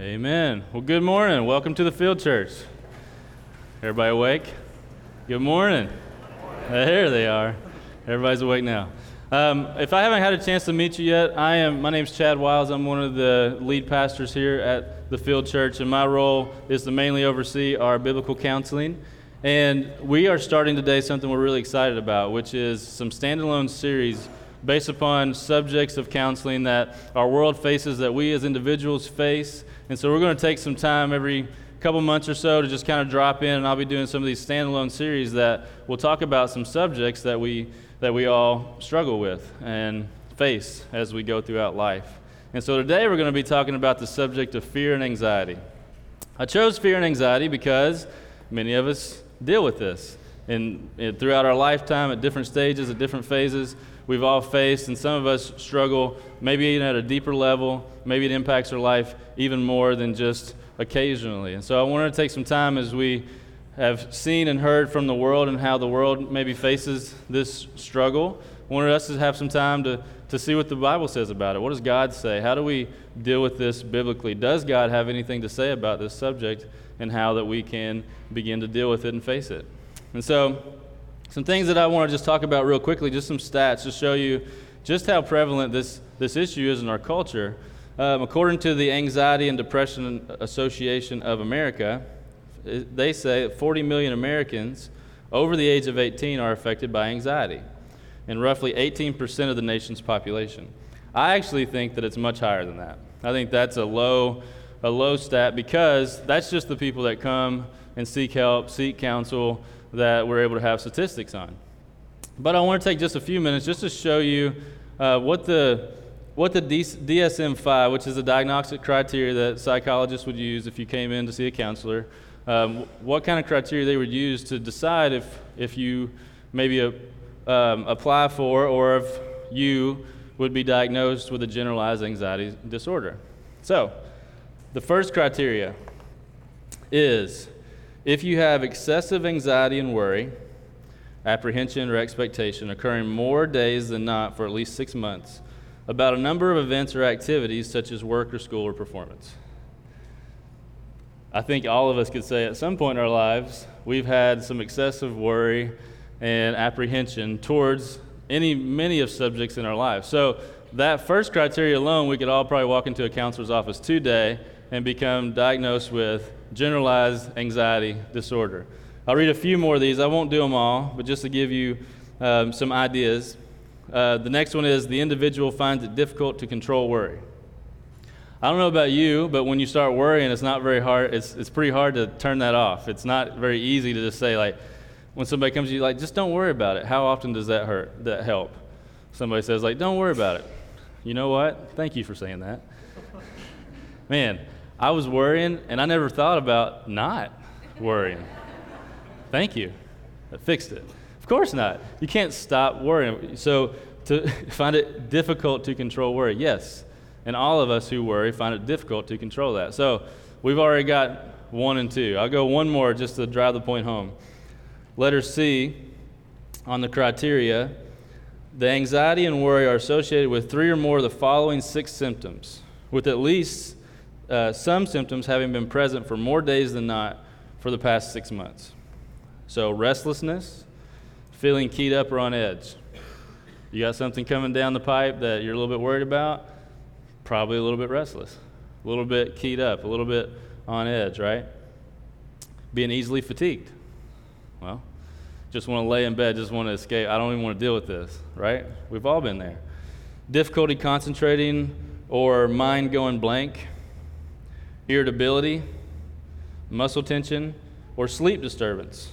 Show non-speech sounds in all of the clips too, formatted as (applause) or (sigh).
Amen. Well, good morning. Welcome to the Field Church. Everybody awake? Good morning. There they are. Everybody's awake now. Um, if I haven't had a chance to meet you yet, I am. My name's Chad Wiles. I'm one of the lead pastors here at the Field Church, and my role is to mainly oversee our biblical counseling. And we are starting today something we're really excited about, which is some standalone series based upon subjects of counseling that our world faces, that we as individuals face, and so we're going to take some time every couple months or so to just kind of drop in, and I'll be doing some of these standalone series that will talk about some subjects that we that we all struggle with and face as we go throughout life. And so today we're going to be talking about the subject of fear and anxiety. I chose fear and anxiety because many of us deal with this. And, throughout our lifetime, at different stages, at different phases, we've all faced, and some of us struggle maybe even at a deeper level. Maybe it impacts our life even more than just occasionally. And so I wanted to take some time as we have seen and heard from the world and how the world maybe faces this struggle. I wanted us to have some time to, to see what the Bible says about it. What does God say? How do we deal with this biblically? Does God have anything to say about this subject and how that we can begin to deal with it and face it? And so some things that I want to just talk about real quickly, just some stats to show you just how prevalent this, this issue is in our culture. Um, according to the Anxiety and Depression Association of America, they say that 40 million Americans over the age of 18 are affected by anxiety, and roughly 18% of the nation's population. I actually think that it's much higher than that. I think that's a low, a low stat because that's just the people that come and seek help, seek counsel, that we're able to have statistics on. But I want to take just a few minutes just to show you uh, what the what the DSM-5, which is the diagnostic criteria that psychologists would use if you came in to see a counselor, um, what kind of criteria they would use to decide if if you maybe a, um, apply for or if you would be diagnosed with a generalized anxiety disorder. So, the first criteria is if you have excessive anxiety and worry, apprehension, or expectation occurring more days than not for at least six months about a number of events or activities such as work or school or performance. I think all of us could say at some point in our lives we've had some excessive worry and apprehension towards any many of subjects in our lives. So that first criteria alone, we could all probably walk into a counselor's office today and become diagnosed with generalized anxiety disorder. I'll read a few more of these. I won't do them all, but just to give you um, some ideas. Uh, the next one is the individual finds it difficult to control worry. I don't know about you, but when you start worrying, it's not very hard. It's, it's pretty hard to turn that off. It's not very easy to just say, like, when somebody comes to you, like, just don't worry about it. How often does that hurt? That help? Somebody says, like, don't worry about it. You know what? Thank you for saying that. Man, I was worrying, and I never thought about not worrying. Thank you. I fixed it. Of course not. You can't stop worrying. So, to (laughs) find it difficult to control worry, yes. And all of us who worry find it difficult to control that. So, we've already got one and two. I'll go one more just to drive the point home. Letter C on the criteria the anxiety and worry are associated with three or more of the following six symptoms, with at least uh, some symptoms having been present for more days than not for the past six months. So, restlessness, feeling keyed up or on edge. You got something coming down the pipe that you're a little bit worried about? Probably a little bit restless, a little bit keyed up, a little bit on edge, right? Being easily fatigued. Well, just want to lay in bed, just want to escape. I don't even want to deal with this, right? We've all been there. Difficulty concentrating or mind going blank irritability, muscle tension, or sleep disturbance,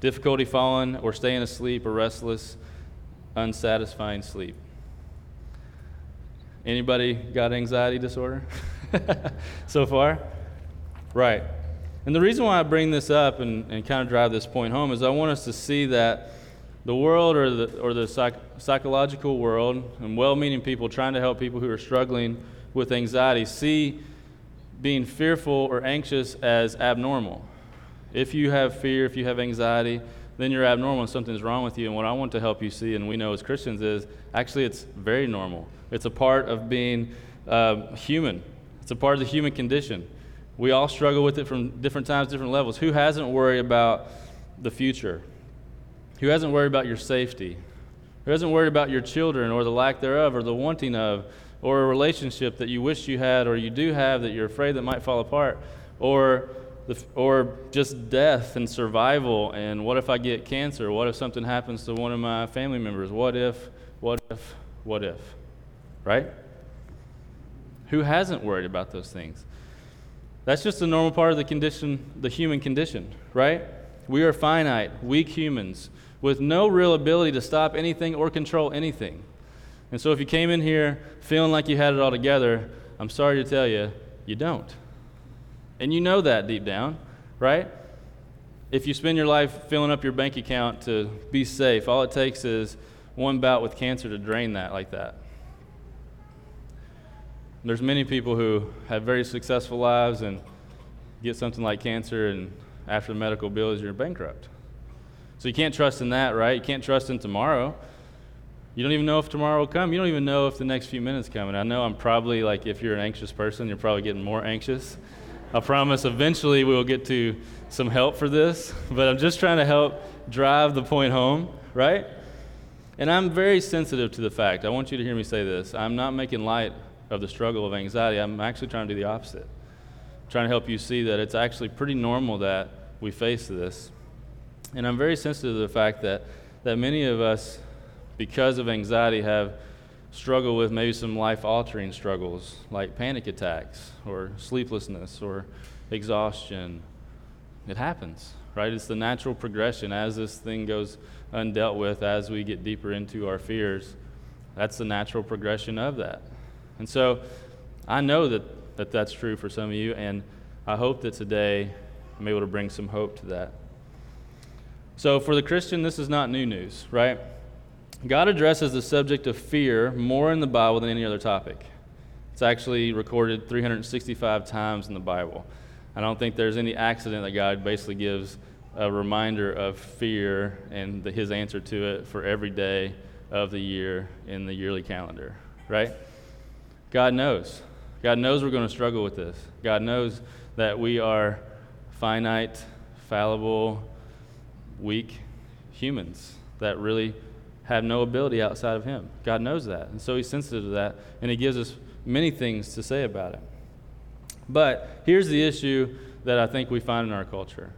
difficulty falling or staying asleep or restless, unsatisfying sleep. Anybody got anxiety disorder (laughs) so far? Right. And the reason why I bring this up and, and kind of drive this point home is I want us to see that the world or the, or the psych, psychological world and well meaning people trying to help people who are struggling with anxiety see being fearful or anxious as abnormal. If you have fear, if you have anxiety, then you're abnormal and something's wrong with you. And what I want to help you see, and we know as Christians, is actually it's very normal. It's a part of being uh, human. It's a part of the human condition. We all struggle with it from different times, different levels. Who hasn't worried about the future? Who hasn't worried about your safety? Who hasn't worried about your children or the lack thereof or the wanting of or a relationship that you wish you had or you do have that you're afraid that might fall apart or the, or just death and survival and what if I get cancer? What if something happens to one of my family members? What if, what if, what if? Right? Who hasn't worried about those things? That's just a normal part of the condition, the human condition, right? We are finite, weak humans with no real ability to stop anything or control anything. And so if you came in here feeling like you had it all together, I'm sorry to tell you, you don't. And you know that deep down, right? If you spend your life filling up your bank account to be safe, all it takes is one bout with cancer to drain that like that. There's many people who have very successful lives and get something like cancer, and after the medical bills, you're bankrupt. So you can't trust in that, right? You can't trust in tomorrow. You don't even know if tomorrow will come. You don't even know if the next few minutes come. And I know I'm probably like, if you're an anxious person, you're probably getting more anxious. I promise eventually we will get to some help for this, but I'm just trying to help drive the point home, right? And I'm very sensitive to the fact, I want you to hear me say this. I'm not making light of the struggle of anxiety. I'm actually trying to do the opposite. I'm trying to help you see that it's actually pretty normal that we face this. And I'm very sensitive to the fact that, that many of us, because of anxiety, have struggled with maybe some life altering struggles like panic attacks or sleeplessness or exhaustion. It happens, right? It's the natural progression as this thing goes undealt with, as we get deeper into our fears. That's the natural progression of that. And so I know that, that that's true for some of you, and I hope that today I'm able to bring some hope to that. So for the Christian, this is not new news, right? God addresses the subject of fear more in the Bible than any other topic. It's actually recorded 365 times in the Bible. I don't think there's any accident that God basically gives a reminder of fear and the, his answer to it for every day of the year in the yearly calendar, right? God knows. God knows we're going to struggle with this. God knows that we are finite, fallible, weak humans that really have no ability outside of Him. God knows that. And so He's sensitive to that, and He gives us many things to say about it. But here's the issue that I think we find in our culture.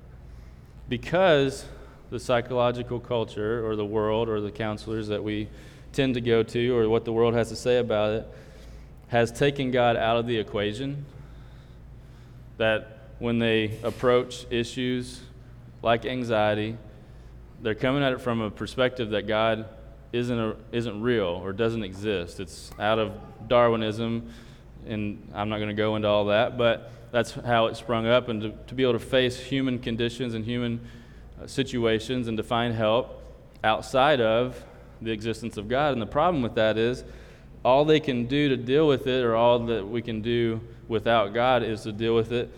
Because the psychological culture or the world or the counselors that we tend to go to or what the world has to say about it has taken God out of the equation. That when they approach issues like anxiety, they're coming at it from a perspective that God isn't, a, isn't real or doesn't exist. It's out of Darwinism, and I'm not going to go into all that, but that's how it sprung up. And to, to be able to face human conditions and human uh, situations and to find help outside of the existence of God. And the problem with that is all they can do to deal with it, or all that we can do without God, is to deal with it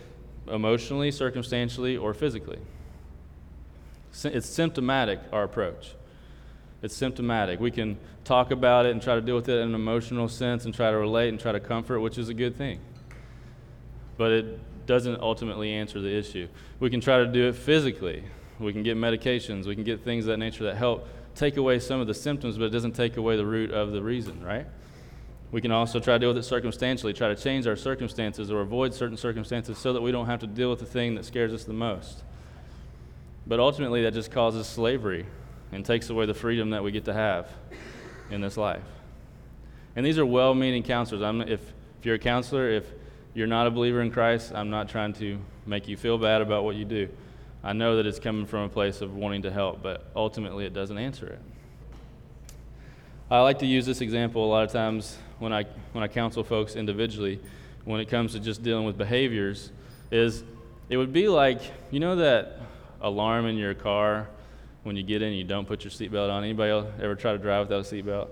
emotionally, circumstantially, or physically. It's symptomatic, our approach. It's symptomatic. We can talk about it and try to deal with it in an emotional sense and try to relate and try to comfort, which is a good thing. But it doesn't ultimately answer the issue. We can try to do it physically. We can get medications. We can get things of that nature that help take away some of the symptoms, but it doesn't take away the root of the reason, right? We can also try to deal with it circumstantially, try to change our circumstances or avoid certain circumstances so that we don't have to deal with the thing that scares us the most. But ultimately, that just causes slavery and takes away the freedom that we get to have in this life. And these are well meaning counselors. I'm, if, if you're a counselor, if you're not a believer in Christ, I'm not trying to make you feel bad about what you do. I know that it's coming from a place of wanting to help, but ultimately, it doesn't answer it. I like to use this example a lot of times when I, when I counsel folks individually when it comes to just dealing with behaviors is it would be like, you know that alarm in your car when you get in you don't put your seatbelt on? Anybody else ever try to drive without a seatbelt?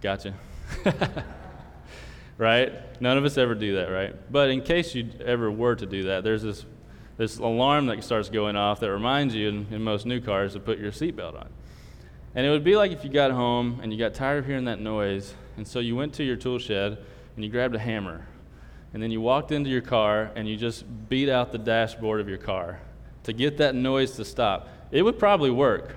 Gotcha. (laughs) right? None of us ever do that, right? But in case you ever were to do that, there's this, this alarm that starts going off that reminds you in, in most new cars to put your seatbelt on. And it would be like if you got home and you got tired of hearing that noise, and so you went to your tool shed and you grabbed a hammer and then you walked into your car and you just beat out the dashboard of your car to get that noise to stop, it would probably work.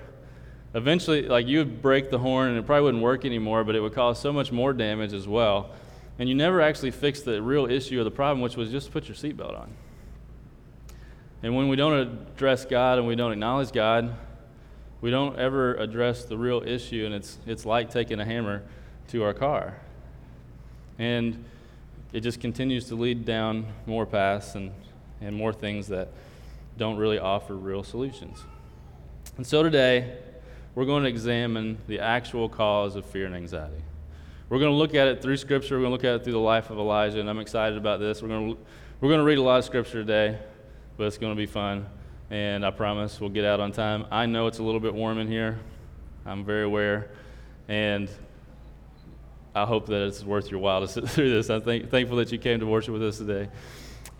Eventually, like you would break the horn and it probably wouldn't work anymore, but it would cause so much more damage as well. And you never actually fixed the real issue of the problem, which was just put your seatbelt on. And when we don't address God and we don't acknowledge God, we don't ever address the real issue, and it's, it's like taking a hammer to our car. And it just continues to lead down more paths and, and more things that don't really offer real solutions. And so today, we're going to examine the actual cause of fear and anxiety. We're going to look at it through Scripture. We're going to look at it through the life of Elijah, and I'm excited about this. We're going to, we're going to read a lot of Scripture today, but it's going to be fun, and I promise we'll get out on time. I know it's a little bit warm in here. I'm very aware, and I hope that it's worth your while to sit (laughs) through this. I'm thank, thankful that you came to worship with us today.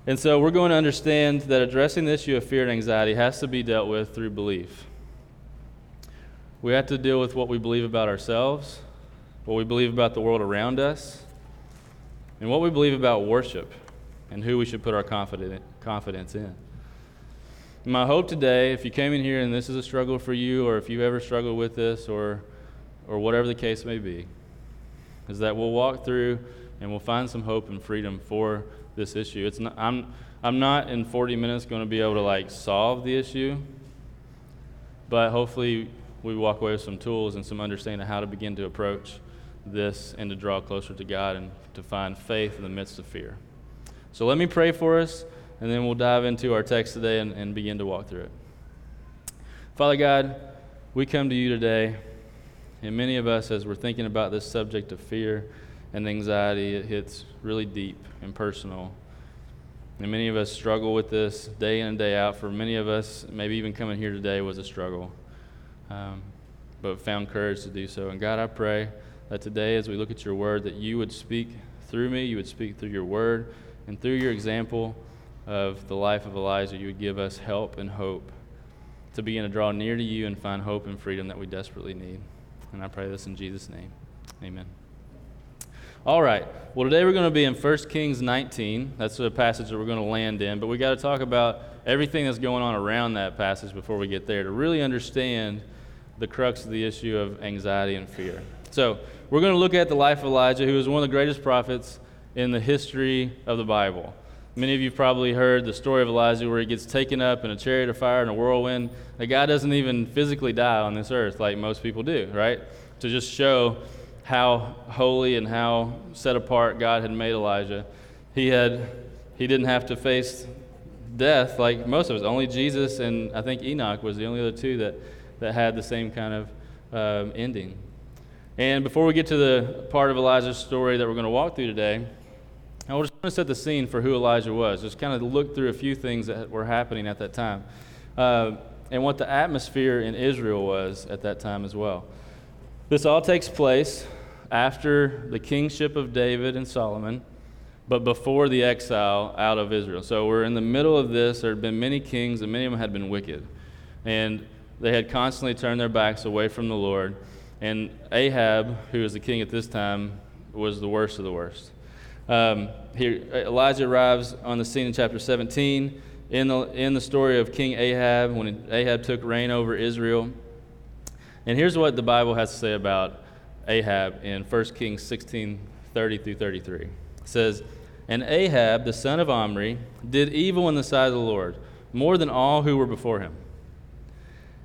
And so we're going to understand that addressing the issue of fear and anxiety has to be dealt with through belief. We have to deal with what we believe about ourselves, what we believe about the world around us, and what we believe about worship and who we should put our confidence in. My hope today, if you came in here and this is a struggle for you, or if you've ever struggled with this, or, or whatever the case may be, is that we'll walk through and we'll find some hope and freedom for this issue. It's not, I'm, I'm not in 40 minutes going to be able to like solve the issue, but hopefully we walk away with some tools and some understanding of how to begin to approach this and to draw closer to God and to find faith in the midst of fear. So let me pray for us, and then we'll dive into our text today and, and begin to walk through it. Father God, we come to you today, and many of us, as we're thinking about this subject of fear and anxiety, it hits really deep and personal. And many of us struggle with this day in and day out. For many of us, maybe even coming here today was a struggle, um, but found courage to do so. And God, I pray that today, as we look at your word, that you would speak through me, you would speak through your word, and through your example of the life of Elijah, you would give us help and hope to begin to draw near to you and find hope and freedom that we desperately need. And I pray this in Jesus' name. Amen. All right. Well, today we're going to be in 1 Kings 19. That's the passage that we're going to land in. But we got to talk about everything that's going on around that passage before we get there to really understand the crux of the issue of anxiety and fear. So, we're going to look at the life of Elijah, who is one of the greatest prophets in the history of the Bible. Many of you probably heard the story of Elijah where he gets taken up in a chariot of fire and a whirlwind. The guy doesn't even physically die on this earth like most people do, right? To just show how holy and how set apart God had made Elijah. He had he didn't have to face death like most of us. Only Jesus and I think Enoch was the only other two that, that had the same kind of um, ending. And before we get to the part of Elijah's story that we're going to walk through today, I just want to set the scene for who Elijah was. Just kind of look through a few things that were happening at that time uh, and what the atmosphere in Israel was at that time as well. This all takes place after the kingship of David and Solomon, but before the exile out of Israel. So we're in the middle of this. There had been many kings, and many of them had been wicked. And they had constantly turned their backs away from the Lord. And Ahab, who was the king at this time, was the worst of the worst. Um, here, Elijah arrives on the scene in chapter 17 in the, in the story of King Ahab when Ahab took reign over Israel. And here's what the Bible has to say about Ahab in 1 Kings 16 30 through 33. It says, And Ahab, the son of Omri, did evil in the sight of the Lord, more than all who were before him.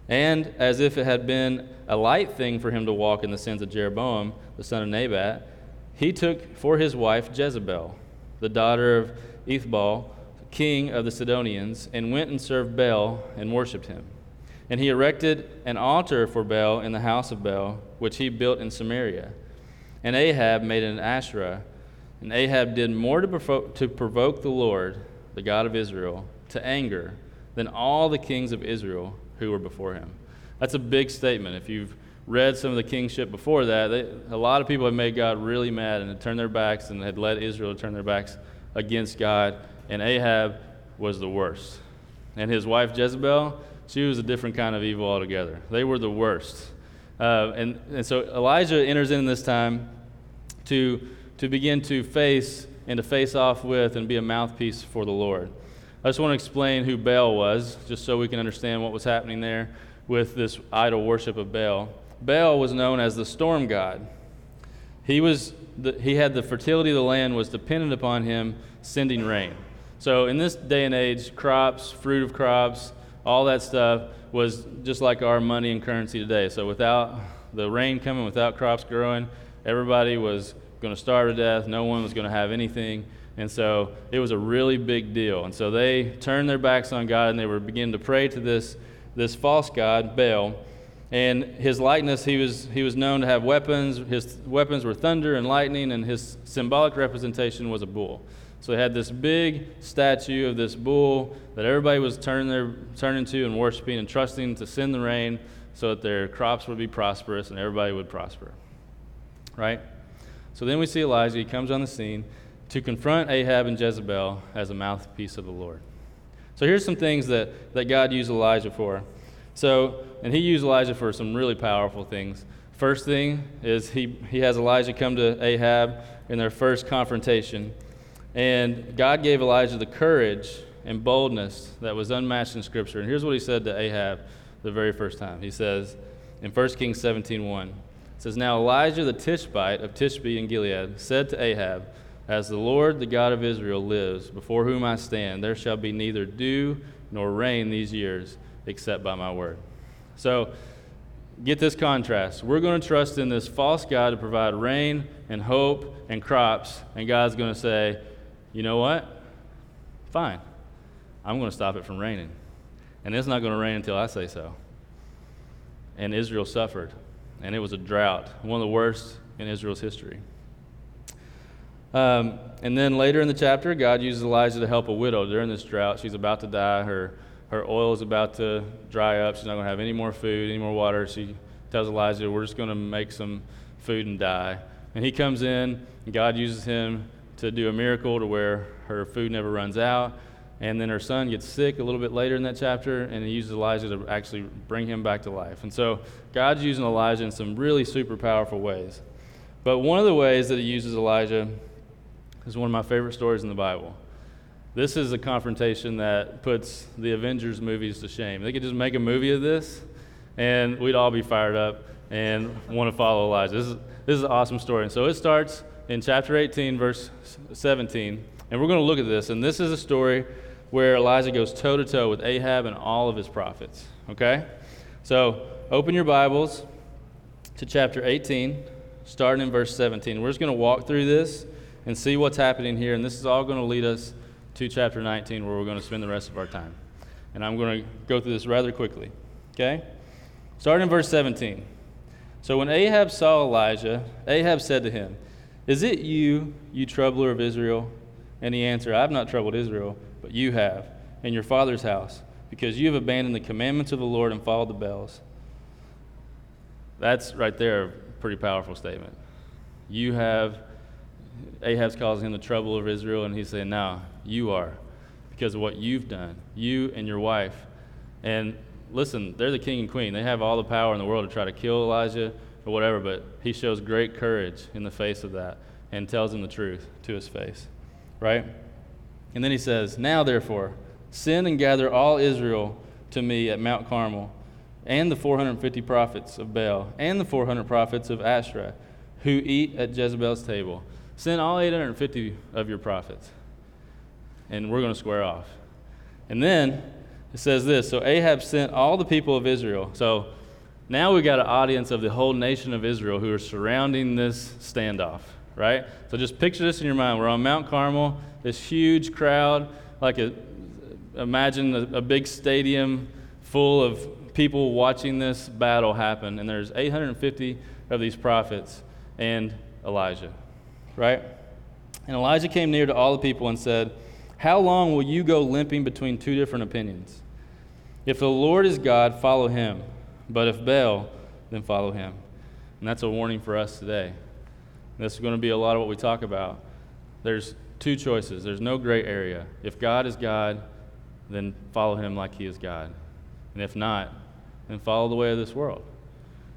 And as if it had been a light thing for him to walk in the sins of Jeroboam, the son of Nebat, he took for his wife Jezebel, the daughter of Ethbaal, king of the Sidonians, and went and served Baal and worshipped him. And he erected an altar for Baal in the house of Baal, which he built in Samaria. And Ahab made an Asherah. And Ahab did more to provoke, to provoke the Lord, the God of Israel, to anger than all the kings of Israel who were before him. That's a big statement. If you've read some of the kingship before that, they, a lot of people have made God really mad and had turned their backs and had led Israel to turn their backs against God. And Ahab was the worst. And his wife Jezebel, she was a different kind of evil altogether. They were the worst. Uh, and, and so Elijah enters in this time to, to begin to face and to face off with and be a mouthpiece for the Lord. I just want to explain who Baal was, just so we can understand what was happening there with this idol worship of Baal. Baal was known as the storm god. He, was the, he had the fertility of the land was dependent upon him sending rain. So in this day and age, crops, fruit of crops, all that stuff was just like our money and currency today. So without the rain coming, without crops growing, everybody was going to starve to death. No one was going to have anything. And so it was a really big deal. And so they turned their backs on God and they were beginning to pray to this, this false god, Baal. And his likeness, he was, he was known to have weapons. His weapons were thunder and lightning, and his symbolic representation was a bull. So they had this big statue of this bull that everybody was turning, their, turning to and worshiping and trusting to send the rain so that their crops would be prosperous and everybody would prosper. Right? So then we see Elijah. He comes on the scene to confront Ahab and Jezebel as a mouthpiece of the Lord. So here's some things that, that God used Elijah for. So, and he used Elijah for some really powerful things. First thing is he, he has Elijah come to Ahab in their first confrontation. And God gave Elijah the courage and boldness that was unmatched in Scripture. And here's what he said to Ahab the very first time. He says in 1 Kings 17.1, it says, Now Elijah the Tishbite of Tishbe in Gilead said to Ahab, As the Lord, the God of Israel, lives, before whom I stand, there shall be neither dew nor rain these years, except by my word. So, get this contrast. We're going to trust in this false God to provide rain and hope and crops, and God's going to say, you know what? Fine. I'm going to stop it from raining. And it's not going to rain until I say so. And Israel suffered. And it was a drought, one of the worst in Israel's history. Um, and then later in the chapter, God uses Elijah to help a widow during this drought. She's about to die. Her, her oil is about to dry up. She's not going to have any more food, any more water. She tells Elijah, We're just going to make some food and die. And he comes in, and God uses him to do a miracle to where her food never runs out. And then her son gets sick a little bit later in that chapter, and he uses Elijah to actually bring him back to life. And so God's using Elijah in some really super powerful ways. But one of the ways that he uses Elijah is one of my favorite stories in the Bible. This is a confrontation that puts the Avengers movies to shame. They could just make a movie of this, and we'd all be fired up and want to follow Elijah. This is, this is an awesome story. And so it starts in chapter 18, verse 17. And we're going to look at this. And this is a story where Elijah goes toe to toe with Ahab and all of his prophets. Okay? So open your Bibles to chapter 18, starting in verse 17. We're just going to walk through this and see what's happening here. And this is all going to lead us to chapter 19, where we're going to spend the rest of our time. And I'm going to go through this rather quickly. Okay? Starting in verse 17. So when Ahab saw Elijah, Ahab said to him, is it you, you troubler of Israel? And he answered, I have not troubled Israel, but you have, and your father's house, because you have abandoned the commandments of the Lord and followed the Baals. That's right there a pretty powerful statement. You have, Ahab's causing the trouble of Israel, and he's saying, No, you are, because of what you've done, you and your wife. And listen, they're the king and queen. They have all the power in the world to try to kill Elijah, or whatever, but he shows great courage in the face of that and tells him the truth to his face, right? And then he says, Now therefore, send and gather all Israel to me at Mount Carmel, and the 450 prophets of Baal, and the 400 prophets of Asherah, who eat at Jezebel's table. Send all 850 of your prophets, and we're going to square off. And then it says this So Ahab sent all the people of Israel. So now we've got an audience of the whole nation of Israel who are surrounding this standoff, right? So just picture this in your mind. We're on Mount Carmel, this huge crowd, like a, imagine a, a big stadium full of people watching this battle happen, and there's 850 of these prophets and Elijah, right? And Elijah came near to all the people and said, How long will you go limping between two different opinions? If the Lord is God, follow him. But if Baal, then follow him. And that's a warning for us today. This is going to be a lot of what we talk about. There's two choices. There's no gray area. If God is God, then follow him like he is God. And if not, then follow the way of this world.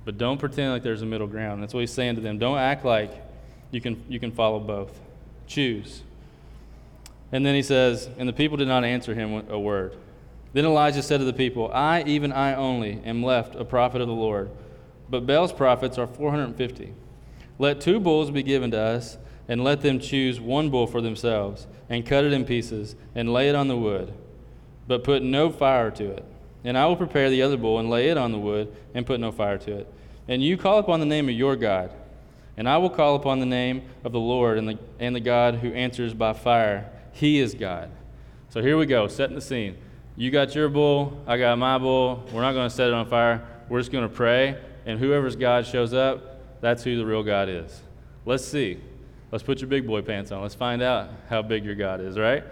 But don't pretend like there's a middle ground. That's what he's saying to them. Don't act like you can, you can follow both. Choose. And then he says, And the people did not answer him a word. Then Elijah said to the people, I, even I only, am left a prophet of the Lord, but Baal's prophets are 450. Let two bulls be given to us, and let them choose one bull for themselves, and cut it in pieces, and lay it on the wood, but put no fire to it. And I will prepare the other bull, and lay it on the wood, and put no fire to it. And you call upon the name of your God, and I will call upon the name of the Lord, and the, and the God who answers by fire. He is God. So here we go, setting the scene. You got your bull, I got my bull. We're not going to set it on fire. We're just going to pray, and whoever's God shows up, that's who the real God is. Let's see. Let's put your big boy pants on. Let's find out how big your God is, right?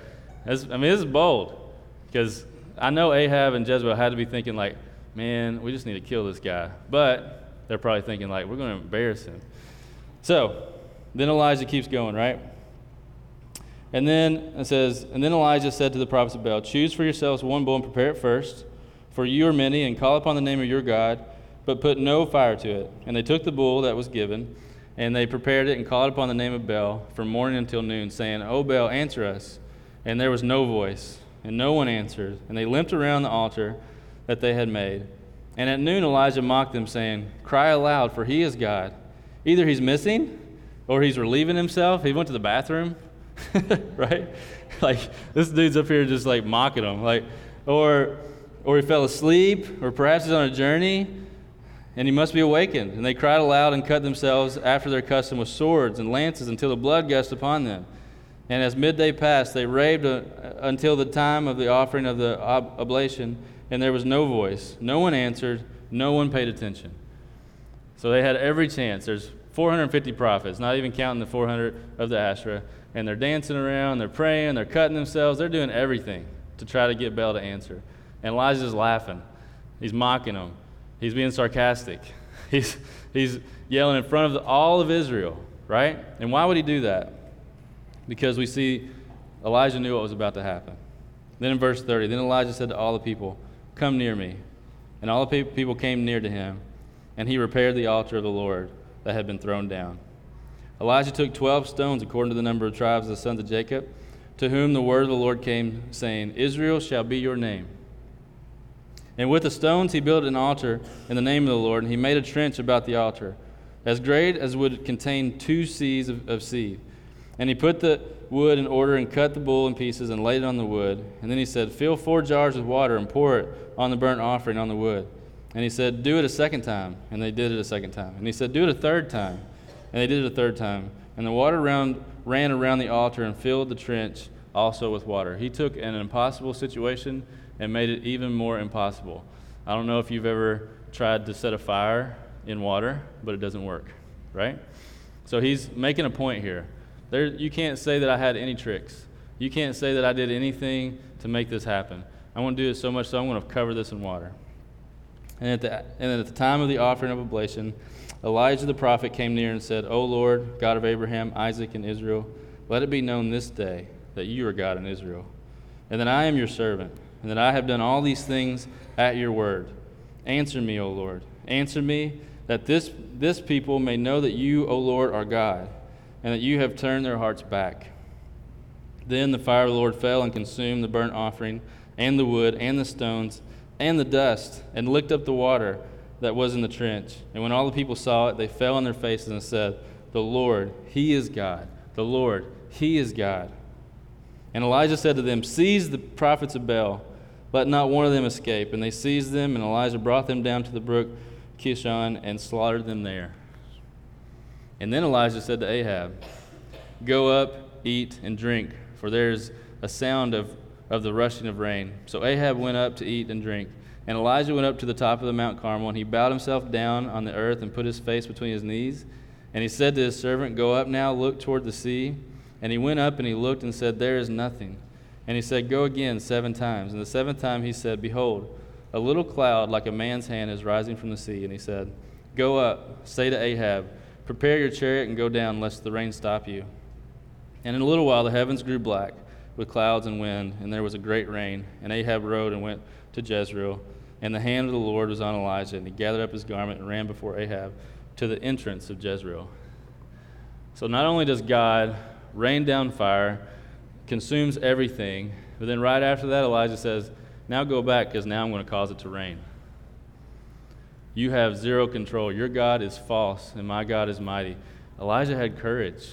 That's, I mean, this is bold because I know Ahab and Jezebel had to be thinking, like, man, we just need to kill this guy. But they're probably thinking, like, we're going to embarrass him. So then Elijah keeps going, right? And then it says, And then Elijah said to the prophets of Baal, Choose for yourselves one bull and prepare it first, for you are many, and call upon the name of your God, but put no fire to it. And they took the bull that was given, and they prepared it and called upon the name of Baal from morning until noon, saying, O Baal, answer us. And there was no voice, and no one answered. And they limped around the altar that they had made. And at noon Elijah mocked them, saying, Cry aloud, for he is God. Either he's missing, or he's relieving himself. He went to the bathroom (laughs) right? Like this dude's up here just like mocking him, like, or or he fell asleep, or perhaps he's on a journey, and he must be awakened. And they cried aloud and cut themselves after their custom with swords and lances until the blood gushed upon them. And as midday passed, they raved uh, until the time of the offering of the ob- oblation, and there was no voice. No one answered. No one paid attention. So they had every chance. There's 450 prophets, not even counting the 400 of the Asherah and they're dancing around, they're praying, they're cutting themselves, they're doing everything to try to get Baal to answer. And Elijah's laughing. He's mocking them. He's being sarcastic. (laughs) He's, he's yelling in front of all of Israel, right? And why would he do that? Because we see Elijah knew what was about to happen. Then in verse 30, then Elijah said to all the people, Come near me. And all the people came near to him, and he repaired the altar of the Lord that had been thrown down. Elijah took 12 stones according to the number of tribes of the sons of Jacob, to whom the word of the Lord came, saying, Israel shall be your name. And with the stones he built an altar in the name of the Lord, and he made a trench about the altar, as great as would contain two seahs of, of seed. And he put the wood in order and cut the bull in pieces and laid it on the wood. And then he said, Fill four jars with water and pour it on the burnt offering on the wood. And he said, Do it a second time. And they did it a second time. And he said, Do it a third time. And they did it a third time. And the water round, ran around the altar and filled the trench also with water. He took an impossible situation and made it even more impossible. I don't know if you've ever tried to set a fire in water, but it doesn't work, right? So he's making a point here. There, you can't say that I had any tricks. You can't say that I did anything to make this happen. I want to do it so much so I'm going to cover this in water. And at the, and at the time of the offering of oblation, Elijah the prophet came near and said, O Lord, God of Abraham, Isaac, and Israel, let it be known this day that you are God in Israel, and that I am your servant, and that I have done all these things at your word. Answer me, O Lord. Answer me, that this, this people may know that you, O Lord, are God, and that you have turned their hearts back. Then the fire of the Lord fell and consumed the burnt offering, and the wood, and the stones, and the dust, and licked up the water that was in the trench. And when all the people saw it, they fell on their faces and said, The Lord, He is God. The Lord, He is God. And Elijah said to them, Seize the prophets of Baal, let not one of them escape. And they seized them, and Elijah brought them down to the brook Kishon and slaughtered them there. And then Elijah said to Ahab, Go up, eat, and drink, for there is a sound of, of the rushing of rain. So Ahab went up to eat and drink. And Elijah went up to the top of the Mount Carmel, and he bowed himself down on the earth and put his face between his knees. And he said to his servant, Go up now, look toward the sea. And he went up and he looked and said, There is nothing. And he said, Go again seven times. And the seventh time he said, Behold, a little cloud like a man's hand is rising from the sea. And he said, Go up, say to Ahab, Prepare your chariot and go down, lest the rain stop you. And in a little while the heavens grew black with clouds and wind, and there was a great rain. And Ahab rode and went to Jezreel. And the hand of the Lord was on Elijah, and he gathered up his garment and ran before Ahab to the entrance of Jezreel. So not only does God rain down fire, consumes everything. But then right after that, Elijah says, Now go back because now I'm going to cause it to rain. You have zero control. Your God is false, and my God is mighty. Elijah had courage.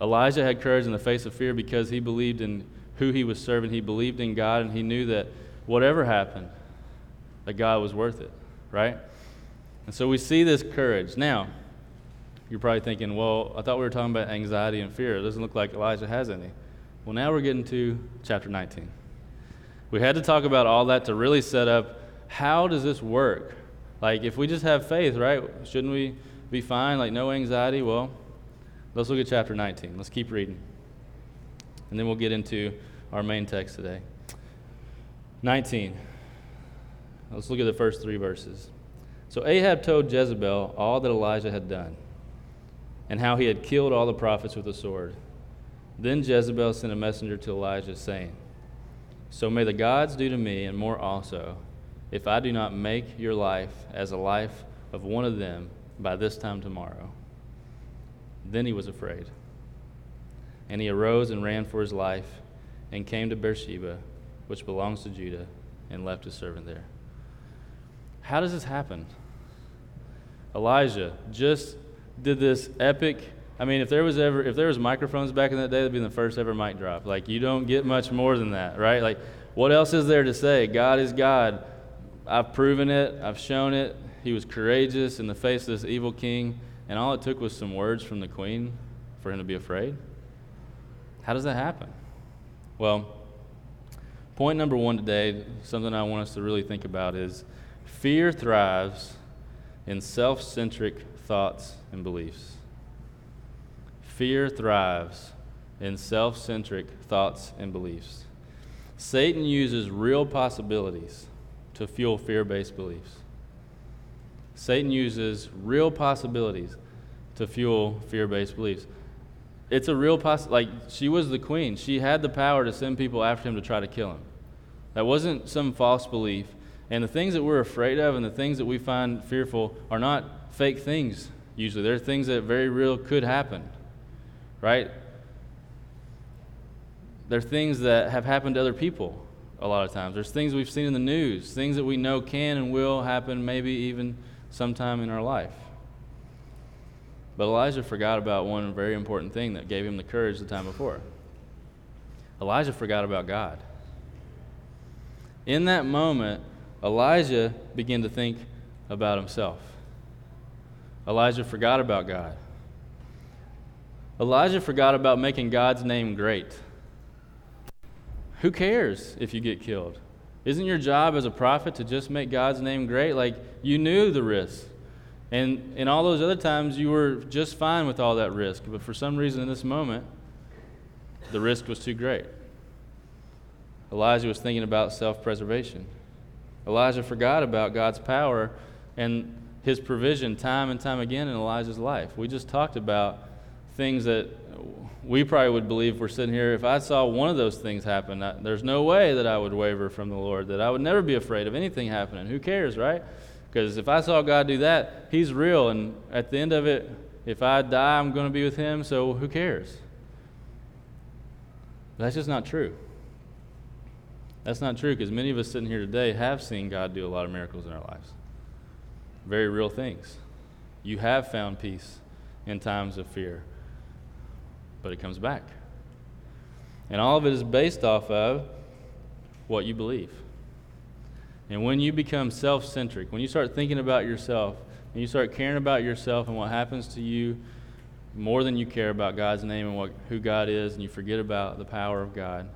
Elijah had courage in the face of fear because he believed in who he was serving. He believed in God, and he knew that whatever happened, that God was worth it, right? And so we see this courage. Now, you're probably thinking, well, I thought we were talking about anxiety and fear. It doesn't look like Elijah has any. Well, now we're getting to chapter 19. We had to talk about all that to really set up how does this work? Like, if we just have faith, right? Shouldn't we be fine? Like, no anxiety? Well, let's look at chapter 19. Let's keep reading. And then we'll get into our main text today. 19. Let's look at the first three verses. So Ahab told Jezebel all that Elijah had done and how he had killed all the prophets with the sword. Then Jezebel sent a messenger to Elijah, saying, So may the gods do to me, and more also, if I do not make your life as a life of one of them by this time tomorrow. Then he was afraid. And he arose and ran for his life, and came to Beersheba, which belongs to Judah, and left his servant there. How does this happen? Elijah just did this epic. I mean, if there was ever if there was microphones back in that day, that'd be the first ever mic drop. Like you don't get much more than that, right? Like what else is there to say? God is God. I've proven it. I've shown it. He was courageous in the face of this evil king, and all it took was some words from the queen for him to be afraid. How does that happen? Well, point number one today, something I want us to really think about is fear thrives in self centric thoughts and beliefs. Fear thrives in self centric thoughts and beliefs. Satan uses real possibilities to fuel fear based beliefs. Satan uses real possibilities to fuel fear based beliefs. It's a real possibility. Like, she was the queen. She had the power to send people after him to try to kill him. That wasn't some false belief. And the things that we're afraid of and the things that we find fearful are not fake things, usually. They're things that very real could happen, right? They're things that have happened to other people a lot of times. There's things we've seen in the news, things that we know can and will happen maybe even sometime in our life. But Elijah forgot about one very important thing that gave him the courage the time before. Elijah forgot about God. In that moment, Elijah began to think about himself. Elijah forgot about God. Elijah forgot about making God's name great. Who cares if you get killed? Isn't your job as a prophet to just make God's name great? Like, you knew the risk. And in all those other times, you were just fine with all that risk. But for some reason, in this moment, the risk was too great. Elijah was thinking about self preservation. Elijah forgot about God's power and his provision time and time again in Elijah's life. We just talked about things that we probably would believe we're sitting here. If I saw one of those things happen, I, there's no way that I would waver from the Lord, that I would never be afraid of anything happening. Who cares, right? Because if I saw God do that, He's real. And at the end of it, if I die, I'm going to be with Him, so who cares? That's just not true. That's not true because many of us sitting here today have seen God do a lot of miracles in our lives very real things. You have found peace in times of fear, but it comes back. And all of it is based off of what you believe. And when you become self centric, when you start thinking about yourself, and you start caring about yourself and what happens to you more than you care about God's name and what, who God is, and you forget about the power of God,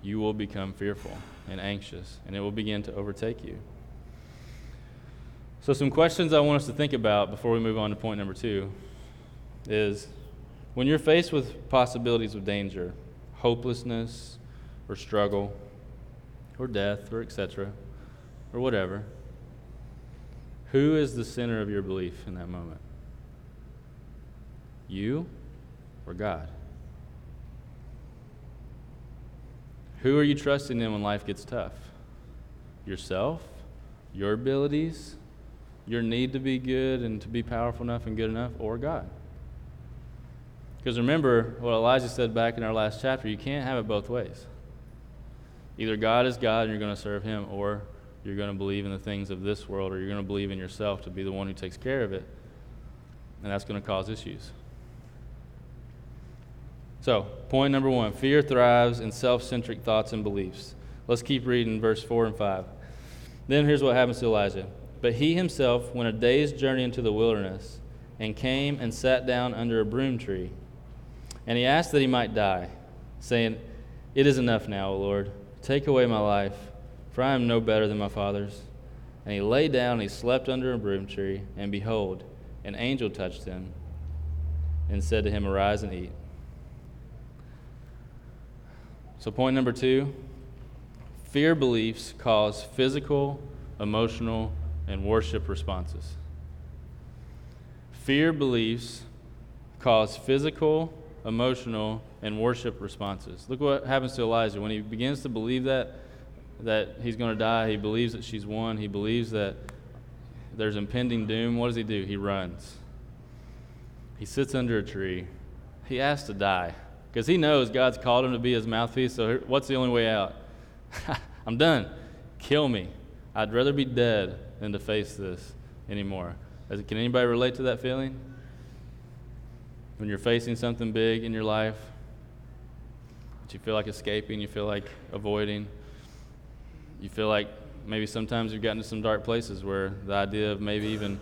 you will become fearful and anxious, and it will begin to overtake you. So, some questions I want us to think about before we move on to point number two is when you're faced with possibilities of danger, hopelessness, or struggle, or death, or etc., or whatever, who is the center of your belief in that moment? You or God? Who are you trusting in when life gets tough? Yourself? Your abilities? your need to be good and to be powerful enough and good enough, or God? Because remember what Elijah said back in our last chapter you can't have it both ways. Either God is God and you're going to serve Him, or you're going to believe in the things of this world, or you're going to believe in yourself to be the one who takes care of it. And that's going to cause issues. So, point number one fear thrives in self centric thoughts and beliefs. Let's keep reading verse 4 and 5. Then here's what happens to Elijah. But he himself went a day's journey into the wilderness and came and sat down under a broom tree. And he asked that he might die, saying, It is enough now, O Lord. Take away my life, for I am no better than my fathers. And he lay down and he slept under a broom tree, and behold, an angel touched him and said to him, Arise and eat. So, point number two fear beliefs cause physical, emotional, and worship responses. Fear beliefs cause physical, emotional, and worship responses. Look what happens to Elijah. When he begins to believe that, that he's going to die, he believes that she's won, he believes that there's impending doom, what does he do? He runs. He sits under a tree. He asks to die because he knows God's called him to be his mouthpiece. So, what's the only way out? (laughs) I'm done. Kill me. I'd rather be dead than to face this anymore. Can anybody relate to that feeling? When you're facing something big in your life that you feel like escaping, you feel like avoiding, you feel like maybe sometimes you've gotten to some dark places where the idea of maybe even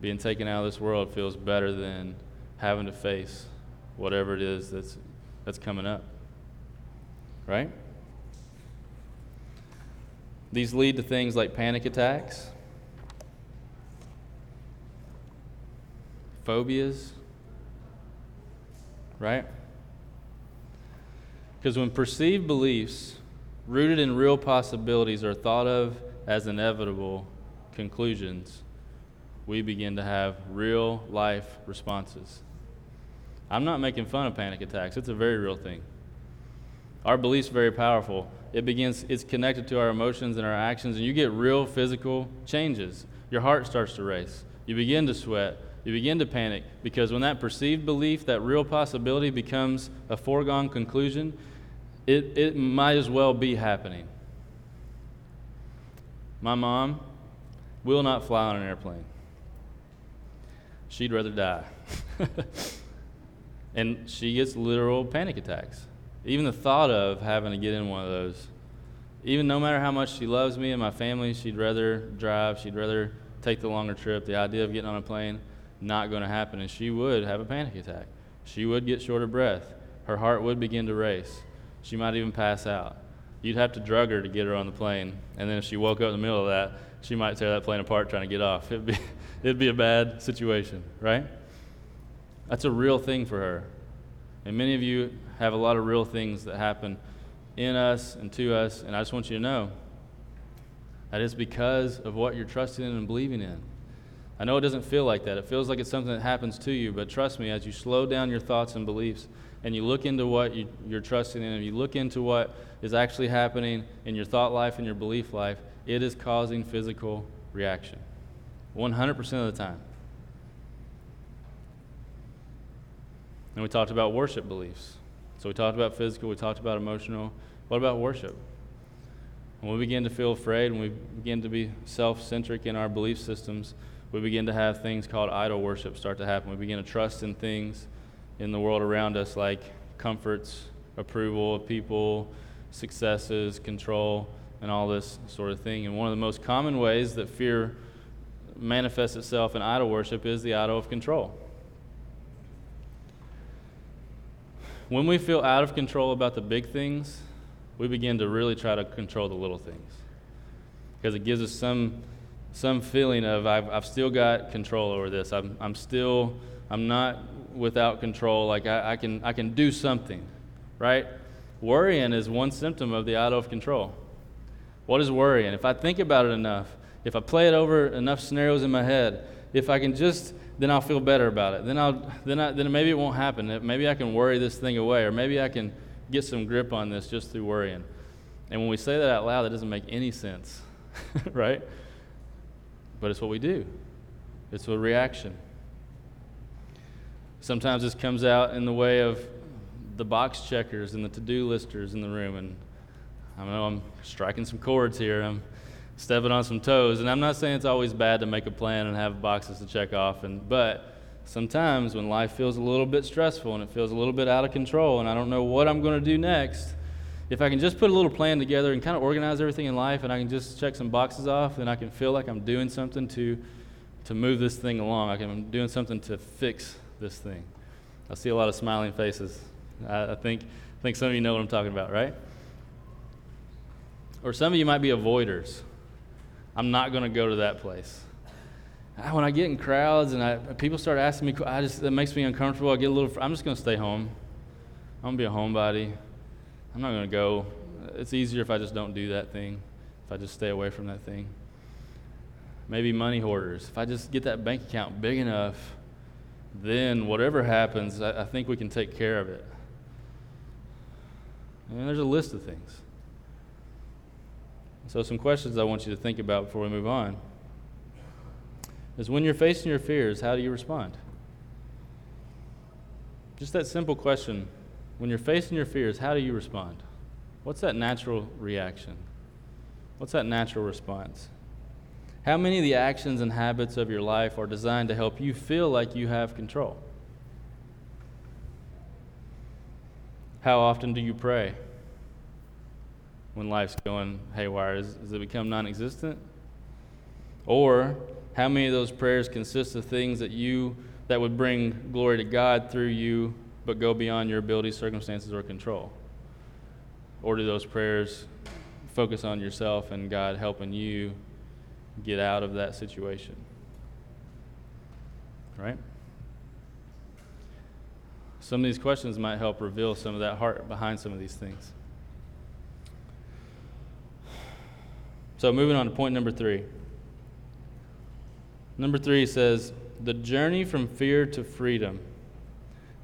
being taken out of this world feels better than having to face whatever it is that's, that's coming up. Right? These lead to things like panic attacks, phobias, right? Because when perceived beliefs rooted in real possibilities are thought of as inevitable conclusions, we begin to have real life responses. I'm not making fun of panic attacks, it's a very real thing. Our belief's very powerful. It begins, it's connected to our emotions and our actions, and you get real physical changes. Your heart starts to race. You begin to sweat. You begin to panic because when that perceived belief, that real possibility becomes a foregone conclusion, it, it might as well be happening. My mom will not fly on an airplane. She'd rather die. (laughs) and she gets literal panic attacks. Even the thought of having to get in one of those, even no matter how much she loves me and my family, she'd rather drive, she'd rather take the longer trip. The idea of getting on a plane, not going to happen. And she would have a panic attack. She would get short of breath. Her heart would begin to race. She might even pass out. You'd have to drug her to get her on the plane. And then if she woke up in the middle of that, she might tear that plane apart trying to get off. It'd be, (laughs) it'd be a bad situation, right? That's a real thing for her. And many of you have a lot of real things that happen in us and to us. And I just want you to know that it's because of what you're trusting in and believing in. I know it doesn't feel like that. It feels like it's something that happens to you. But trust me, as you slow down your thoughts and beliefs and you look into what you, are trusting in, and you look into what is actually happening in your thought life and your belief life, it is causing physical reaction. 100% of the time. And we talked about worship beliefs. So we talked about physical, we talked about emotional. What about worship? When we begin to feel afraid, when we begin to be self centric in our belief systems, we begin to have things called idol worship start to happen. We begin to trust in things in the world around us like comforts, approval of people, successes, control, and all this sort of thing. And one of the most common ways that fear manifests itself in idol worship is the idol of control. when we feel out of control about the big things, we begin to really try to control the little things. Because it gives us some, some feeling of, I've, I've still got control over this. I'm, I'm still, I'm not without control. Like I, I, can, I can do something, right? Worrying is one symptom of the out of control. What is worrying? If I think about it enough, if I play it over enough scenarios in my head, if I can just then I'll feel better about it. Then I'll then I, then maybe it won't happen. Maybe I can worry this thing away, or maybe I can get some grip on this just through worrying. And when we say that out loud, that doesn't make any sense, (laughs) right? But it's what we do. It's a reaction. Sometimes this comes out in the way of the box checkers and the to do listers in the room. And I know I'm striking some chords here. I'm stepping on some toes. And I'm not saying it's always bad to make a plan and have boxes to check off. And, but sometimes when life feels a little bit stressful and it feels a little bit out of control and I don't know what I'm going to do next, if I can just put a little plan together and kind of organize everything in life and I can just check some boxes off, then I can feel like I'm doing something to, to move this thing along. Like I'm doing something to fix this thing. I see a lot of smiling faces. I, I think, I think some of you know what I'm talking about, right? Or some of you might be avoiders. I'm not going to go to that place. Ah, when I get in crowds and I, people start asking me, I just, that makes me uncomfortable. I get a little, I'm just going to stay home. I'm going to be a homebody. I'm not going to go. It's easier if I just don't do that thing, if I just stay away from that thing. Maybe money hoarders. If I just get that bank account big enough, then whatever happens, I, I think we can take care of it. And there's a list of things. So, some questions I want you to think about before we move on is when you're facing your fears, how do you respond? Just that simple question. When you're facing your fears, how do you respond? What's that natural reaction? What's that natural response? How many of the actions and habits of your life are designed to help you feel like you have control? How often do you pray when life's going haywire? Is, does it become non existent? Or how many of those prayers consist of things that you that would bring glory to God through you but go beyond your ability, circumstances, or control? Or do those prayers focus on yourself and God helping you get out of that situation. Right? Some of these questions might help reveal some of that heart behind some of these things. So, moving on to point number three. Number three says, The journey from fear to freedom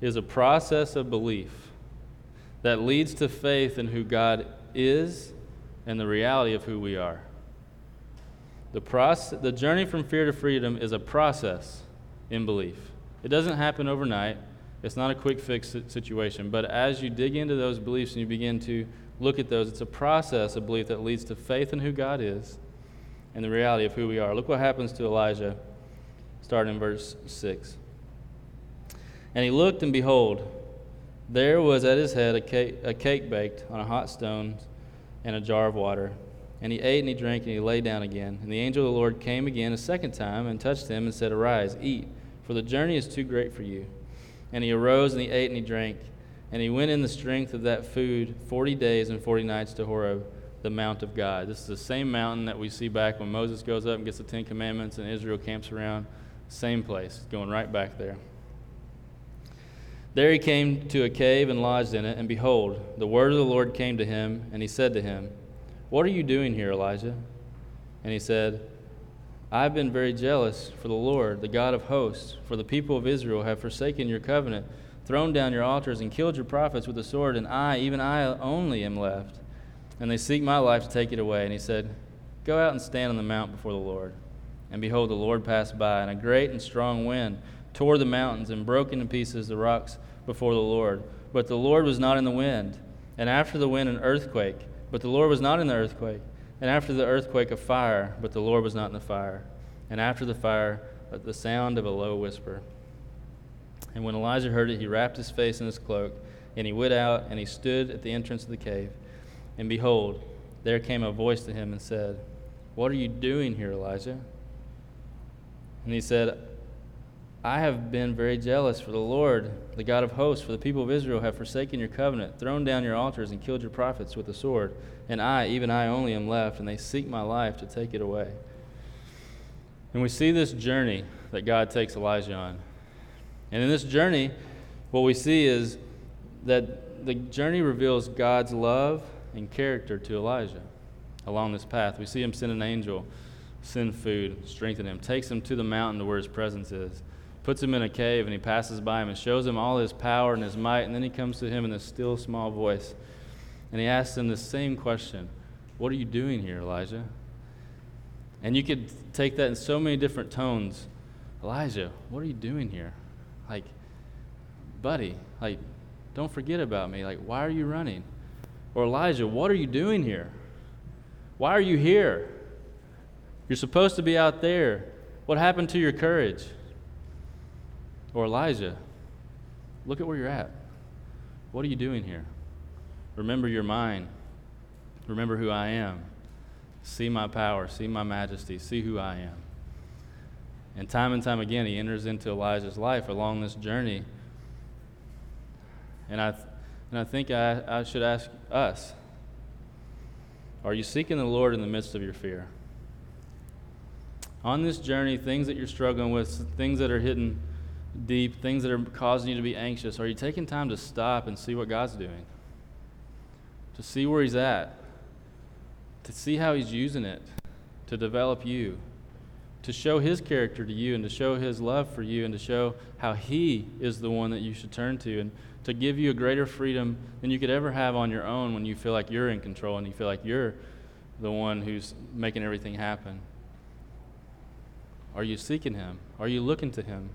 is a process of belief that leads to faith in who God is and the reality of who we are. The, process, the journey from fear to freedom is a process in belief. It doesn't happen overnight. It's not a quick fix situation. But as you dig into those beliefs and you begin to look at those, it's a process of belief that leads to faith in who God is and the reality of who we are. Look what happens to Elijah, starting in verse 6. And he looked, and behold, there was at his head a cake, a cake baked on a hot stone and a jar of water. And he ate and he drank and he lay down again. And the angel of the Lord came again a second time and touched him and said, Arise, eat, for the journey is too great for you. And he arose and he ate and he drank. And he went in the strength of that food forty days and forty nights to Horeb, the mount of God. This is the same mountain that we see back when Moses goes up and gets the Ten Commandments and Israel camps around. Same place, going right back there. There he came to a cave and lodged in it, and behold, the word of the Lord came to him, and he said to him, what are you doing here, Elijah? And he said, I've been very jealous for the Lord, the God of hosts, for the people of Israel have forsaken your covenant, thrown down your altars, and killed your prophets with the sword, and I, even I only, am left. And they seek my life to take it away. And he said, Go out and stand on the mount before the Lord. And behold, the Lord passed by, and a great and strong wind tore the mountains and broke into pieces the rocks before the Lord. But the Lord was not in the wind. And after the wind, an earthquake but the Lord was not in the earthquake. And after the earthquake, a fire, but the Lord was not in the fire. And after the fire, uh, the sound of a low whisper. And when Elijah heard it, he wrapped his face in his cloak, and he went out, and he stood at the entrance of the cave. And behold, there came a voice to him and said, What are you doing here, Elijah? And he said, I have been very jealous for the Lord, the God of hosts, for the people of Israel have forsaken your covenant, thrown down your altars, and killed your prophets with the sword. And I, even I only, am left, and they seek my life to take it away. And we see this journey that God takes Elijah on. And in this journey, what we see is that the journey reveals God's love and character to Elijah along this path. We see him send an angel, send food, strengthen him, takes him to the mountain to where his presence is puts him in a cave and he passes by him and shows him all his power and his might. And then he comes to him in a still small voice and he asks him the same question What are you doing here, Elijah? And you could take that in so many different tones. Elijah, what are you doing here? Like, buddy, like, don't forget about me. Like, why are you running? Or Elijah, what are you doing here? Why are you here? You're supposed to be out there. What happened to your courage? Or Elijah, look at where you're at. What are you doing here? Remember your mind. Remember who I am. See my power. See my majesty. See who I am. And time and time again, he enters into Elijah's life along this journey. And I, and I think I, I should ask us Are you seeking the Lord in the midst of your fear? On this journey, things that you're struggling with, things that are hitting deep, things that are causing you to be anxious, are you taking time to stop and see what God's doing? To see where He's at? To see how He's using it to develop you? To show His character to you and to show His love for you and to show how He is the one that you should turn to and to give you a greater freedom than you could ever have on your own when you feel like you're in control and you feel like you're the one who's making everything happen. Are you seeking Him? Are you looking to Him?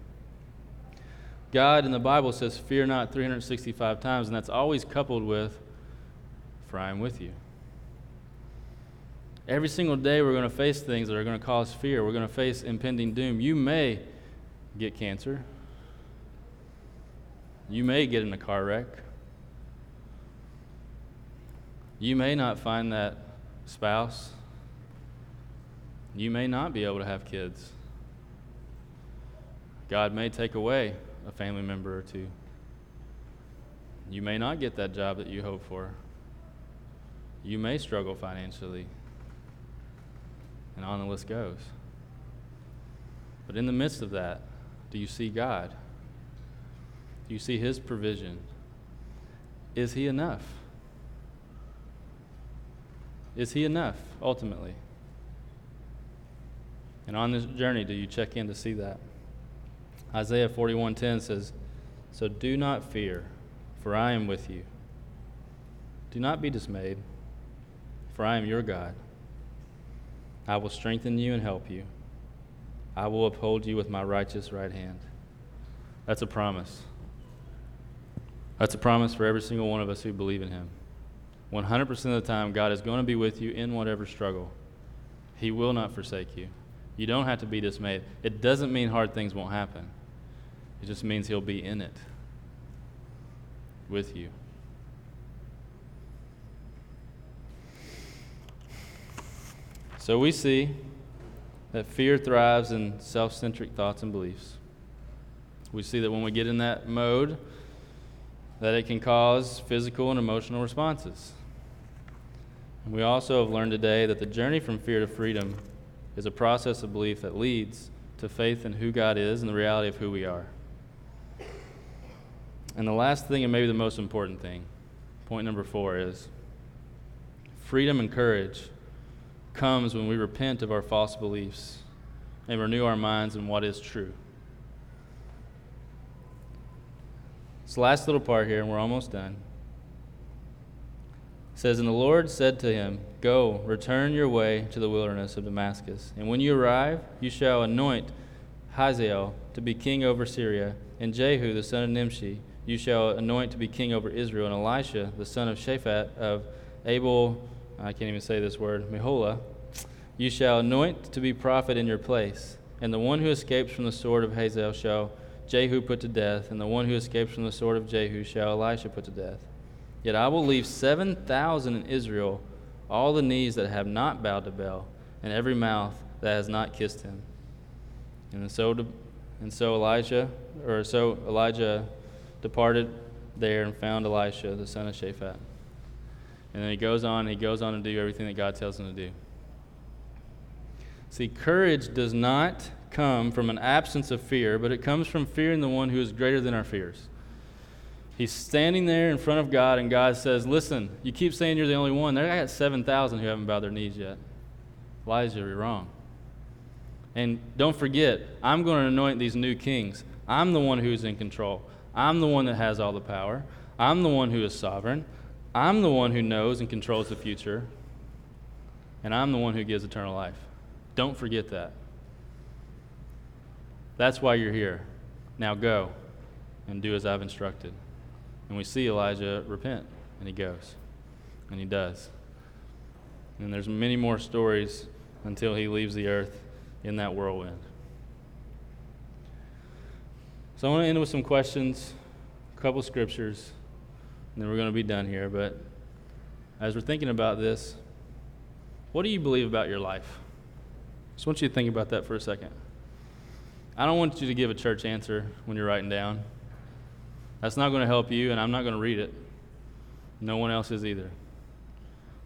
God in the Bible says, Fear not 365 times, and that's always coupled with, For I am with you. Every single day, we're going to face things that are going to cause fear. We're going to face impending doom. You may get cancer, you may get in a car wreck, you may not find that spouse, you may not be able to have kids. God may take away a family member or two. You may not get that job that you hope for. You may struggle financially. And on the list goes. But in the midst of that, do you see God? Do you see His provision? Is He enough? Is He enough, ultimately? And on this journey, do you check in to see that? Isaiah 41:10 says, "So do not fear, for I am with you. Do not be dismayed, for I am your God. I will strengthen you and help you. I will uphold you with my righteous right hand." That's a promise. That's a promise for every single one of us who believe in him. 100% of the time, God is going to be with you in whatever struggle. He will not forsake you. You don't have to be dismayed. It doesn't mean hard things won't happen. It just means He'll be in it with you. So we see that fear thrives in self centric thoughts and beliefs. We see that when we get in that mode, that it can cause physical and emotional responses. And we also have learned today that the journey from fear to freedom is a process of belief that leads to faith in who God is and the reality of who we are. And the last thing, and maybe the most important thing, point number four is freedom and courage comes when we repent of our false beliefs and renew our minds in what is true. This last little part here, and we're almost done. It says, And the Lord said to him, Go, return your way to the wilderness of Damascus. And when you arrive, you shall anoint Hazael to be king over Syria, and Jehu the son of Nimshi you shall anoint to be king over Israel, and Elisha, the son of Shaphat of Abel, I can't even say this word, Meholah, you shall anoint to be prophet in your place. And the one who escapes from the sword of Hazael shall Jehu put to death, and the one who escapes from the sword of Jehu shall Elisha put to death. Yet I will leave 7,000 in Israel, all the knees that have not bowed to Baal, and every mouth that has not kissed him. And so, and so Elijah, or so Elijah departed there and found Elisha, the son of Shaphat. And then he goes on, he goes on to do everything that God tells him to do. See, courage does not come from an absence of fear, but it comes from fearing the one who is greater than our fears. He's standing there in front of God, and God says, Listen, you keep saying you're the only one. There I got 7,000 who haven't bowed their knees yet. Elijah, you're wrong. And don't forget, I'm going to anoint these new kings. I'm the one who's in control. I'm the one that has all the power. I'm the one who is sovereign. I'm the one who knows and controls the future. And I'm the one who gives eternal life. Don't forget that. That's why you're here. Now go. and do as I've instructed. And we see Elijah repent, and he goes, and he does. And there's many more stories until he leaves the earth in that whirlwind. So I want to end with some questions, a couple scriptures, and then we're going to be done here. But as we're thinking about this, what do you believe about your life? Just want you to think about that for a second. I don't want you to give a church answer when you're writing down. That's not going to help you, and I'm not going to read it. No one else is either.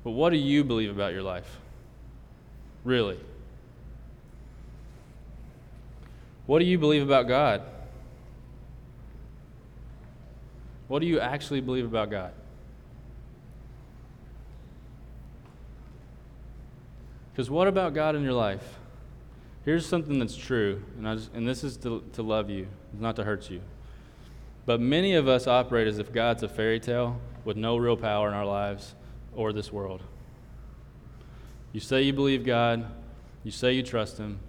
But what do you believe about your life? Really? What do you believe about God? What do you actually believe about God? Because what about God in your life? Here's something that's true, and, just, and this is to, to love you, not to hurt you. But many of us operate as if God's a fairy tale with no real power in our lives or this world. You say you believe God, you say you trust Him,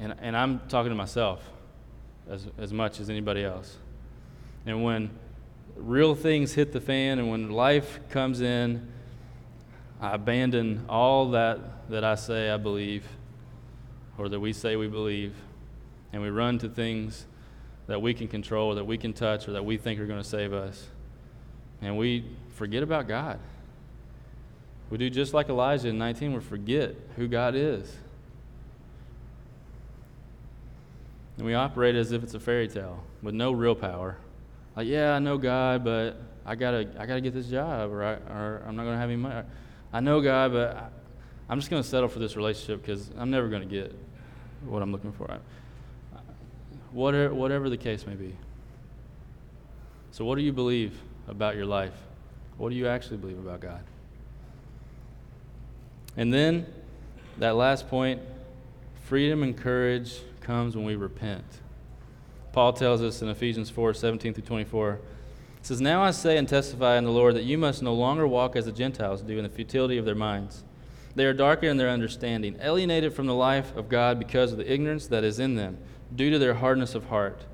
and, and I'm talking to myself as, as much as anybody else. And when real things hit the fan and when life comes in, I abandon all that that I say I believe or that we say we believe, and we run to things that we can control, or that we can touch, or that we think are going to save us. And we forget about God. We do just like Elijah in 19, we forget who God is. And we operate as if it's a fairy tale with no real power. Like, yeah, I know God, but I gotta, I gotta get this job, or, I, or I'm not gonna have any money. I know God, but I, I'm just gonna settle for this relationship because I'm never gonna get what I'm looking for. Whatever, whatever the case may be. So, what do you believe about your life? What do you actually believe about God? And then, that last point freedom and courage comes when we repent. Paul tells us in Ephesians 4 17 through 24. It says, Now I say and testify in the Lord that you must no longer walk as the Gentiles do in the futility of their minds. They are darker in their understanding, alienated from the life of God because of the ignorance that is in them, due to their hardness of heart.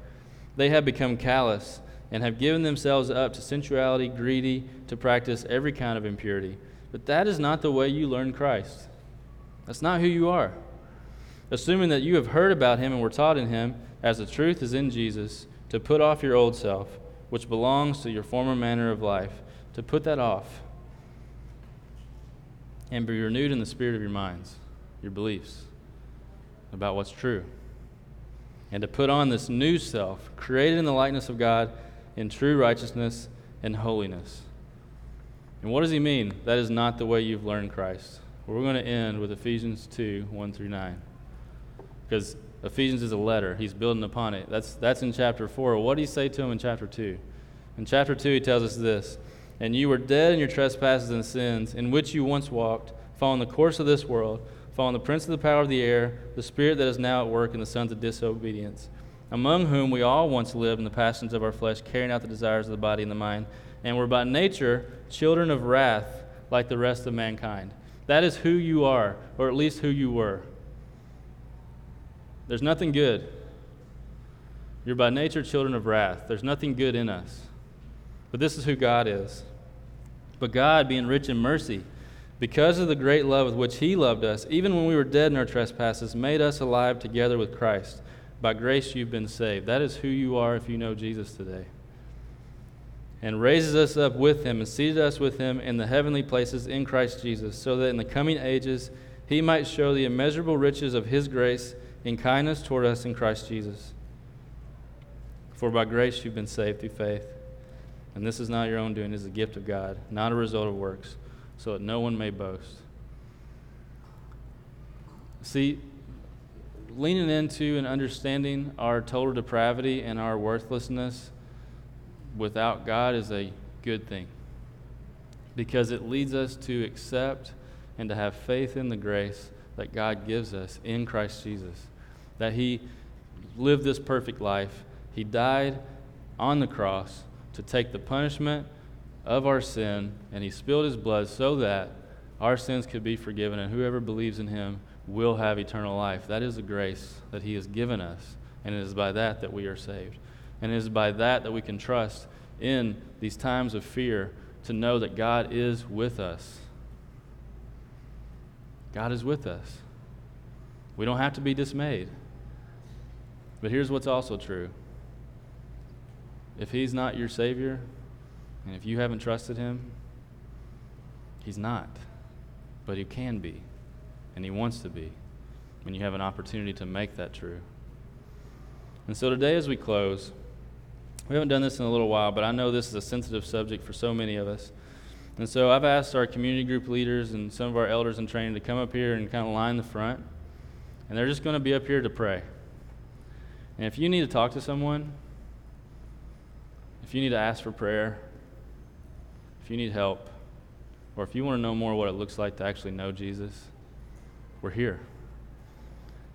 They have become callous and have given themselves up to sensuality, greedy, to practice every kind of impurity. But that is not the way you learn Christ. That's not who you are. Assuming that you have heard about him and were taught in him, as the truth is in Jesus, to put off your old self, which belongs to your former manner of life, to put that off and be renewed in the spirit of your minds, your beliefs about what's true. And to put on this new self, created in the likeness of God in true righteousness and holiness. And what does he mean? That is not the way you've learned Christ. We're going to end with Ephesians 2 1 through 9. Because Ephesians is a letter, he's building upon it. That's, that's in chapter 4. What did he say to him in chapter 2? In chapter 2, he tells us this and you were dead in your trespasses and sins, in which you once walked, following the course of this world, following the prince of the power of the air, the spirit that is now at work in the sons of disobedience, among whom we all once lived in the passions of our flesh, carrying out the desires of the body and the mind, and were by nature children of wrath like the rest of mankind. That is who you are, or at least who you were. There's nothing good. You're by nature children of wrath. There's nothing good in us. But this is who God is. But God, being rich in mercy, because of the great love with which He loved us, even when we were dead in our trespasses, made us alive together with Christ. By grace you've been saved. That is who you are if you know Jesus today. And raises us up with Him and seated us with Him in the heavenly places in Christ Jesus, so that in the coming ages He might show the immeasurable riches of His grace in kindness toward us in Christ Jesus. For by grace you've been saved through faith. And this is not your own doing, it is a gift of God, not a result of works, so that no one may boast. See, leaning into and understanding our total depravity and our worthlessness without God is a good thing because it leads us to accept and to have faith in the grace that God gives us in Christ Jesus. That He lived this perfect life, He died on the cross to take the punishment of our sin, and he spilled his blood so that our sins could be forgiven, and whoever believes in him will have eternal life. That is the grace that he has given us, and it is by that that we are saved. And it is by that that we can trust in these times of fear to know that God is with us. God is with us. We don't have to be dismayed. But here's what's also true if He's not your Savior, and if you haven't trusted Him, He's not. But He can be, and He wants to be when you have an opportunity to make that true. And so today, as we close, we haven't done this in a little while, but I know this is a sensitive subject for so many of us. And so I've asked our community group leaders and some of our elders in training to come up here and kind of line the front. And they're just going to be up here to pray. And if you need to talk to someone, if you need to ask for prayer, if you need help, or if you want to know more what it looks like to actually know Jesus, we're here.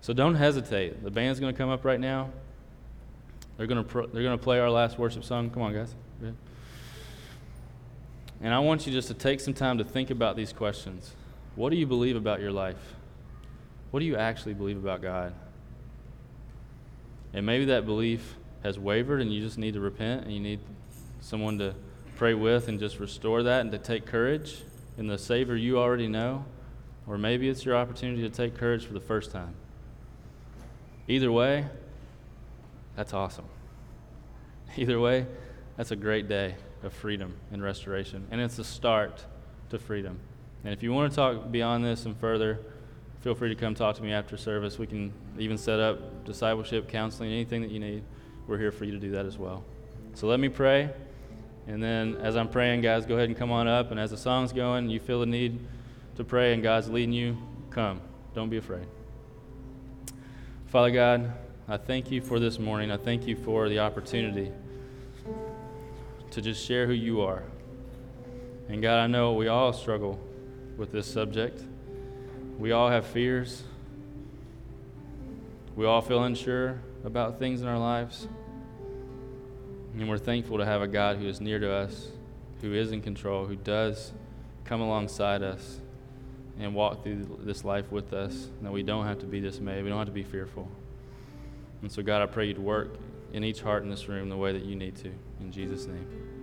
So don't hesitate. The band's going to come up right now. They're going to, they're going to play our last worship song. Come on, guys. And I want you just to take some time to think about these questions. What do you believe about your life? What do you actually believe about God? And maybe that belief has wavered and you just need to repent and you need someone to pray with and just restore that and to take courage in the Savior you already know. Or maybe it's your opportunity to take courage for the first time. Either way, that's awesome. (laughs) Either way, that's a great day of freedom and restoration. And it's a start to freedom. And if you want to talk beyond this and further, feel free to come talk to me after service. We can even set up discipleship, counseling, anything that you need. We're here for you to do that as well. So let me pray. And then as I'm praying, guys, go ahead and come on up. And as the song's going, you feel the need to pray and God's leading you, come. Don't be afraid. Father God, I thank you for this morning. I thank you for the opportunity to just share who you are. And God, I know we all struggle with this subject. We all have fears. We all feel unsure about things in our lives. And we're thankful to have a God who is near to us, who is in control, who does come alongside us and walk through this life with us. That we don't have to be dismayed, we don't have to be fearful. And so, God, I pray you'd work in each heart in this room the way that you need to. In Jesus' name.